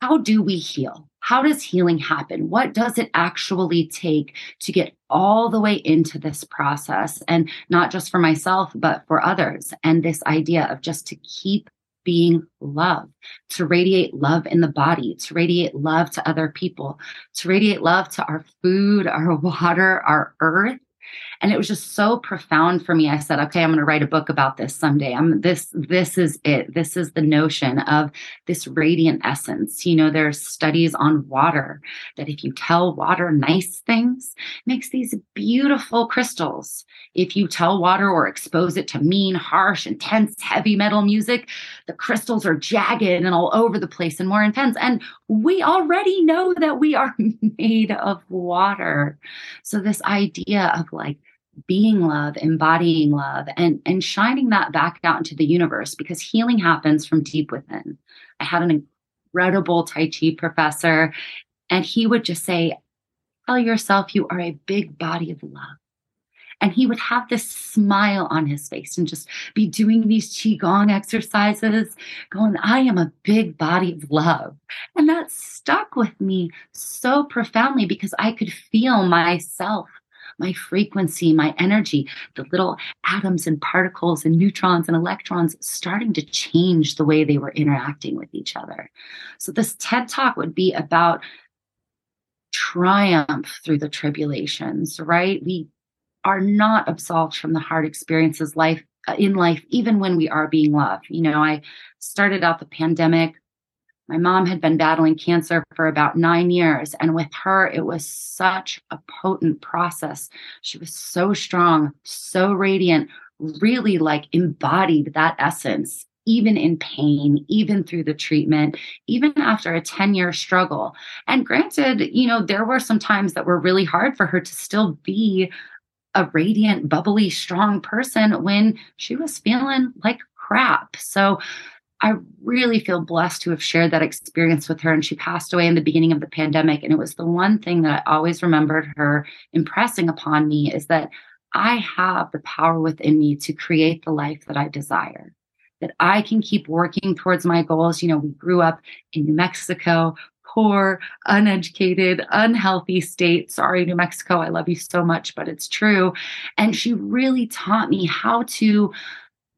how do we heal? How does healing happen? What does it actually take to get all the way into this process? And not just for myself, but for others. And this idea of just to keep being love, to radiate love in the body, to radiate love to other people, to radiate love to our food, our *laughs* water, our earth, and it was just so profound for me. I said okay i'm going to write a book about this someday. I'm this this is it. This is the notion of this radiant essence. You know there's studies on water that if you tell water nice things makes these beautiful crystals. If you tell water or expose it to mean harsh intense heavy metal music the crystals are jagged and all over the place and more intense. And we already know that we are *laughs* made of water. So this idea of like being love embodying love and and shining that back out into the universe because healing happens from deep within. I had an incredible tai chi professor and he would just say tell yourself you are a big body of love and he would have this smile on his face and just be doing these qigong exercises going i am a big body of love and that stuck with me so profoundly because i could feel myself my frequency, my energy, the little atoms and particles and neutrons and electrons starting to change the way they were interacting with each other. So, this TED talk would be about triumph through the tribulations, right? We are not absolved from the hard experiences life uh, in life even when we are being loved. You know, I started out the pandemic my mom had been battling cancer for about nine years. And with her, it was such a potent process. She was so strong, so radiant, really like embodied that essence, even in pain, even through the treatment, even after a 10 year struggle. And granted, you know, there were some times that were really hard for her to still be a radiant, bubbly, strong person when she was feeling like crap. So, I really feel blessed to have shared that experience with her. And she passed away in the beginning of the pandemic. And it was the one thing that I always remembered her impressing upon me is that I have the power within me to create the life that I desire, that I can keep working towards my goals. You know, we grew up in New Mexico, poor, uneducated, unhealthy state. Sorry, New Mexico, I love you so much, but it's true. And she really taught me how to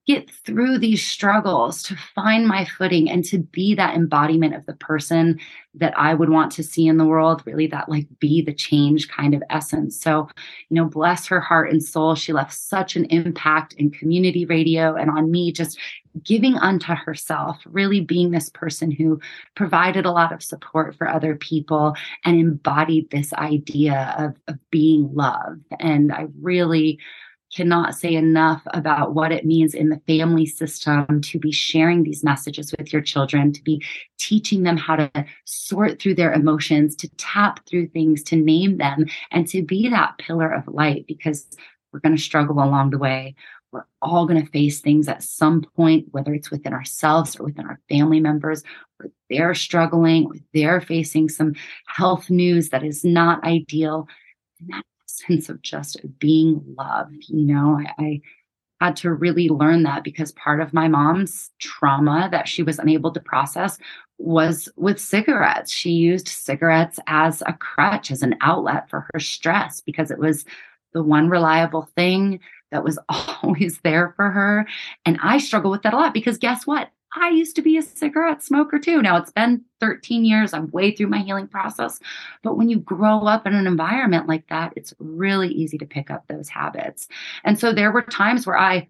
get through these struggles to find my footing and to be that embodiment of the person that I would want to see in the world, really that like be the change kind of essence. So, you know, bless her heart and soul. She left such an impact in community radio and on me, just giving unto herself, really being this person who provided a lot of support for other people and embodied this idea of, of being loved. And I really, cannot say enough about what it means in the family system to be sharing these messages with your children, to be teaching them how to sort through their emotions, to tap through things, to name them, and to be that pillar of light because we're going to struggle along the way. We're all going to face things at some point, whether it's within ourselves or within our family members, where they're struggling, or they're facing some health news that is not ideal. And that *laughs* sense of just being loved. You know, I, I had to really learn that because part of my mom's trauma that she was unable to process was with cigarettes. She used cigarettes as a crutch, as an outlet for her stress because it was the one reliable thing that was *laughs* always there for her. And I struggle with that a lot because guess what? I used to be a cigarette smoker too. Now it's been 13 years. I'm way through my healing process. But when you grow up in an environment like that, it's really easy to pick up those habits. And so there were times where I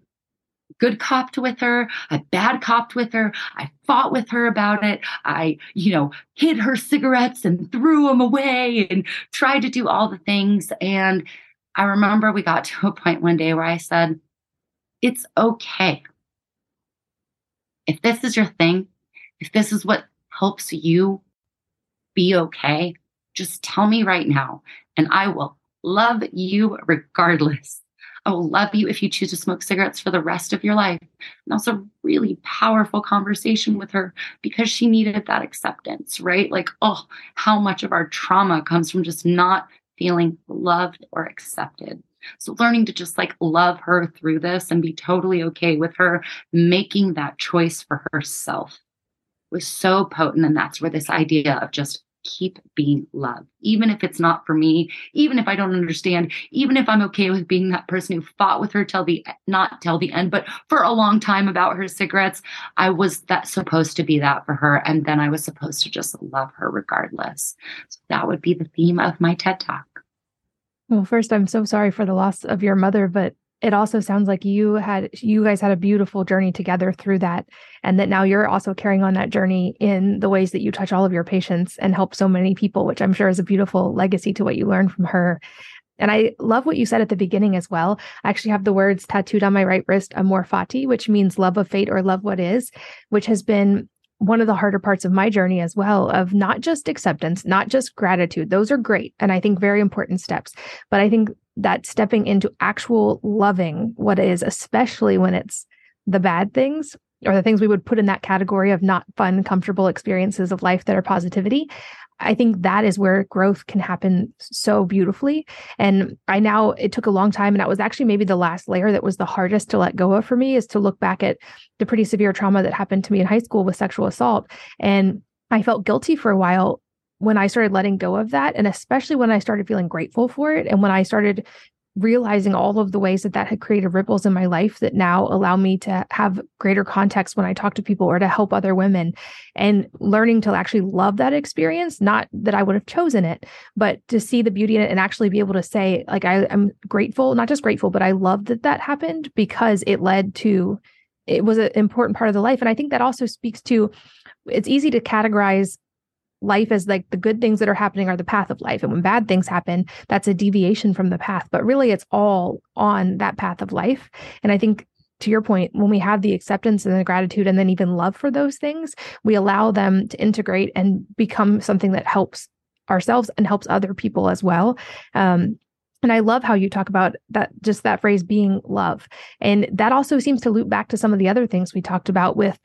good copped with her, I bad copped with her, I fought with her about it. I, you know, hid her cigarettes and threw them away and tried to do all the things. And I remember we got *laughs* to a point one day where I said, It's okay if this is your thing, if this is what helps you be okay, just tell me right now, and I will love you regardless. I will love you if you choose to smoke cigarettes for the rest of your life. And that was a really powerful conversation with her because she needed that acceptance, right? Like, oh, how much of our trauma comes from just not feeling loved or accepted. So learning to just like love her through this and be totally okay with her making that choice for herself was so potent. And that's where this idea of just keep being loved, even if it's not for me, even if I don't understand, even if I'm okay with being that person who fought with her till the not till the end, but for a long time about her cigarettes. I was that supposed to be that for her. And then I was supposed to just love her regardless. So that would be the theme of my TED Talk. Well, first, I'm so sorry for the loss of your mother, but it also sounds like you had you guys had a beautiful journey together through that and that now you're also carrying on that journey in the ways that you touch all of your patients and help so many people which i'm sure is a beautiful legacy to what you learned from her and I love what you said at the beginning as well. I actually have the words tattooed on my right wrist, amor fati, which means love of fate or love what is, which has been one of the harder parts of my journey as well of not just acceptance, not just gratitude. Those are great and I think very important steps. But I think that stepping into actual loving what is, especially when it's the bad things or the things we would put in that category of not fun, comfortable experiences of life that are positivity, I think that is where growth can happen so beautifully. And I now, it took a long time. And that was actually maybe the last layer that was the hardest to let go of for me is to look back at the pretty severe trauma that happened to me in high school with sexual assault. And I felt guilty for a while when I started letting go of that. And especially when I started feeling grateful for it. And when I started realizing all of the ways that that had created ripples in my life that now allow me to have greater context when I talk to people or to help other women and learning to actually love that experience not that I would have chosen it but to see the beauty in it and actually be able to say like I am grateful not just grateful but I love that that happened because it led to it was an important part of the life. And I think that also speaks to it's easy to categorize life as like the good things that are happening are the path of life. And when bad things happen, that's a deviation from the path. But really, it's all on that path of life. And I think to your point, when we have the acceptance and the gratitude and then even love for those things, we allow them to integrate and become something that helps ourselves and helps other people as well. Um, and I love how you talk about that, just that phrase being love. And that also seems to loop back to some of the other things we talked about with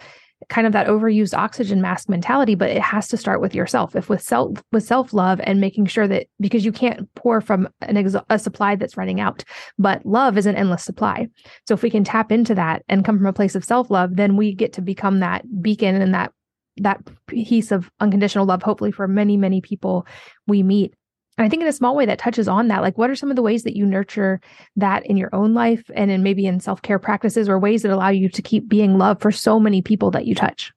kind of that overused oxygen mask mentality but it has to start with yourself if with self with self love and making sure that because you can't pour from an ex- a supply that's running out but love is an endless supply so if we can tap into that and come from a place of self love then we get to become that beacon and that that piece of unconditional love, hopefully for many, many people we meet. I think in a small way that touches on that, like what are some of the ways that you nurture that in your own life and in maybe in self care practices or ways that allow you to keep being loved for so many people that you touch?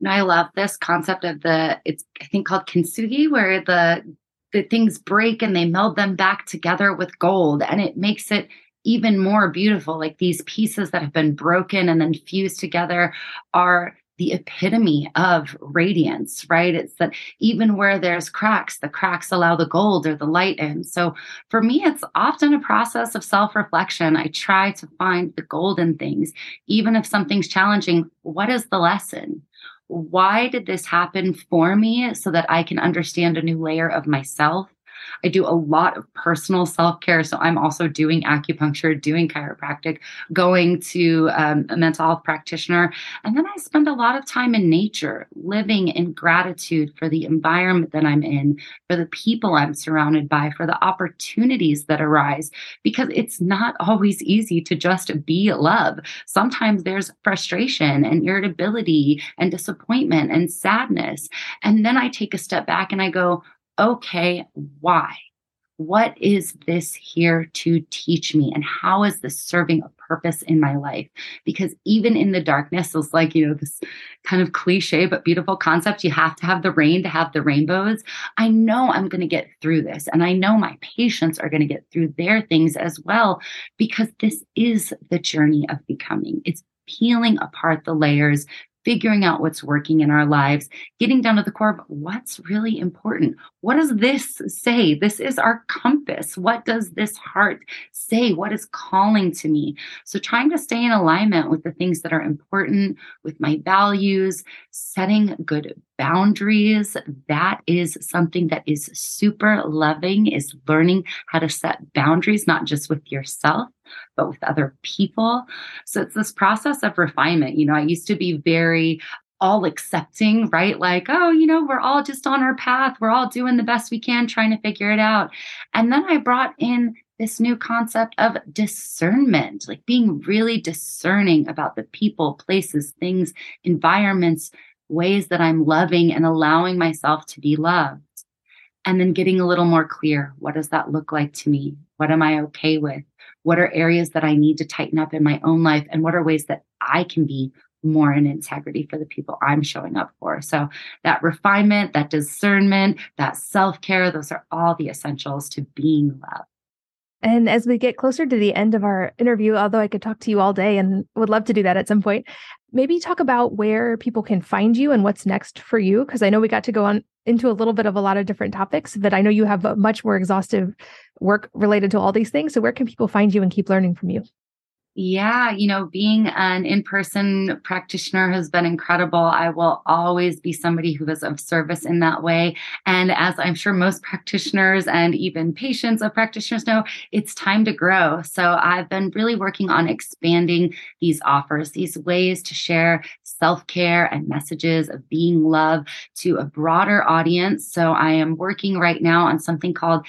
And I love this concept of the, it's I think called kintsugi, where the the things break and they meld them back together with gold. And it makes it even more beautiful. Like these pieces that have been broken and then fused together are the epitome of radiance, right? It's that even where there's cracks, the cracks allow the gold or the light in. So for me, it's often a process of self reflection. I try to find the golden things, even if something's challenging. What is the lesson? Why did this happen for me so that I can understand a new layer of myself? I do a lot of personal self care. So I'm also doing acupuncture, doing chiropractic, going to um, a mental health practitioner. And then I spend a lot of time in nature, living in gratitude for the environment that I'm in, for the people I'm surrounded by, for the opportunities that arise, because it's not always easy to just be love. Sometimes there's frustration and irritability and disappointment and sadness. And then I take a step back and I go, okay, why? What is this here to teach me? And how is this serving a purpose in my life? Because even in the darkness, it's like, you know, this kind of cliche but beautiful concept you have to have the rain to have the rainbows. I know I'm going to get through this. And I know my patients are going to get through their things as well, because this is the journey of becoming. It's peeling apart the layers, figuring out what's working in our lives, getting down to the core of what's really important. What does this say? This is our compass. What does this heart say? What is calling to me? So, trying to stay in alignment with the things that are important, with my values, setting good boundaries. That is something that is super loving, is learning how to set boundaries, not just with yourself, but with other people. So it's this process of refinement. You know, I used to be very all accepting, right? Like, oh, you know, we're all just on our path. We're all doing the best we can, trying to figure it out. And then I brought in this new concept of discernment, like being really discerning about the people, places, things, environments, ways that I'm loving and allowing myself to be loved. And then getting a little more clear. What does that look like to me? What am I okay with? What are areas that I need to tighten up in my own life? And what are ways that I can be more in integrity for the people I'm showing up for? So that refinement, that discernment, that self care, those are all the essentials to being loved. And as we get closer to the end of our interview, although I could talk to you all day and would love to do that at some point, maybe talk about where people can find you and what's next for you. Because I know we got to go on into a little bit of a lot of different topics that I know you have much more exhaustive work related to all these things. So where can people find you and keep learning from you? Yeah, you know, being an in person practitioner has been incredible. I will always be somebody who is of service in that way. And as I'm sure most practitioners and even patients of practitioners know, it's time to grow. So I've been really working on expanding these offers, these ways to share self care and messages of being love to a broader audience. So I am working right now on something called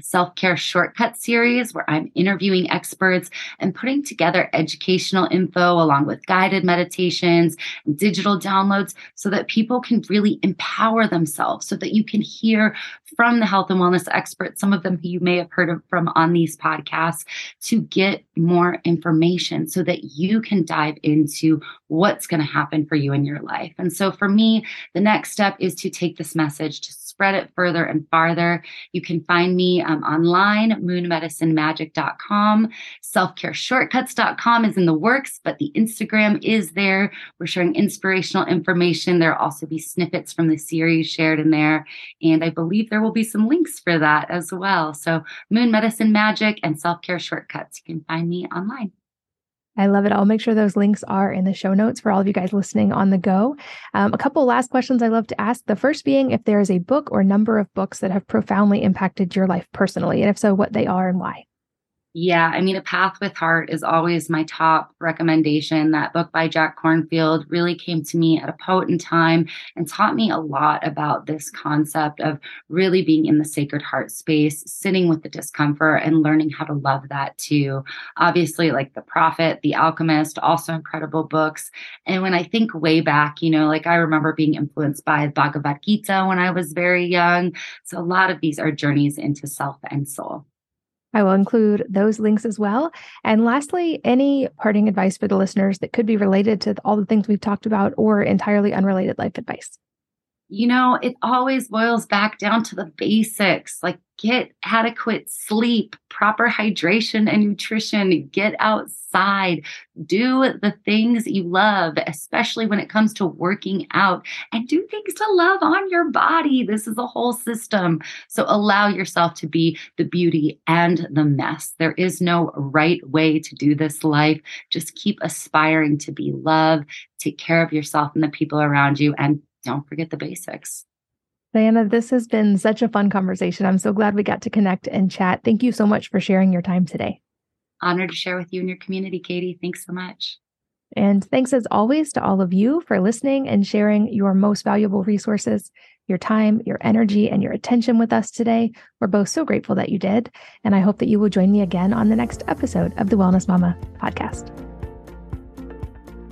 Self Care Shortcut series, where I'm interviewing experts and putting together educational info along with guided meditations and digital downloads so that people can really empower themselves, so that you can hear from the health and wellness experts, some of them who you may have heard from on these podcasts, to get more information so that you can dive into what's going to happen for you in your life. And so for me, the next step is to take this message to spread it further and farther. You can find me um, online, moonmedicinemagic.com. Selfcareshortcuts.com is in the works, but the Instagram is there. We're sharing inspirational information. There'll also be snippets from the series shared in there. And I believe there will be some links for that as well. So, Moon Medicine Magic and Self Care Shortcuts. You can find me online. I love it. I'll make sure those links are in the show notes for all of you guys listening on the go. Um, a couple last questions I love to ask. The first being if there is a book or number of books that have profoundly impacted your life personally, and if so, what they are and why. Yeah, I mean, A Path with Heart is always my top recommendation. That book by Jack Kornfield really came to me at a potent time and taught me a lot about this concept of really being in the sacred heart space, sitting with the discomfort and learning how to love that too. Obviously, like The Prophet, The Alchemist, also incredible books. And when I think way back, you know, like I remember being influenced by Bhagavad Gita when I was very young. So a lot of these are journeys into self and soul. I will include those links as well. And lastly, any parting advice for the listeners that could be related to all the things we've talked about or entirely unrelated life advice? You know, it always boils back down to the basics like get adequate sleep, proper hydration and nutrition, get outside, do the things you love, especially when it comes to working out, and do things to love on your body. This is a whole system. So allow yourself to be the beauty and the mess. There is no right way to do this life. Just keep aspiring to be love, take care of yourself and the people around you, and don't forget the basics. Diana, this has been such a fun conversation. I'm so glad we got to connect and chat. Thank you so much for sharing your time today. Honored to share with you and your community, Katie. Thanks so much. And thanks as always to all of you for listening and sharing your most valuable resources, your time, your energy, and your attention with us today. We're both so grateful that you did. And I hope that you will join me again on the next episode of the Wellness Mama podcast.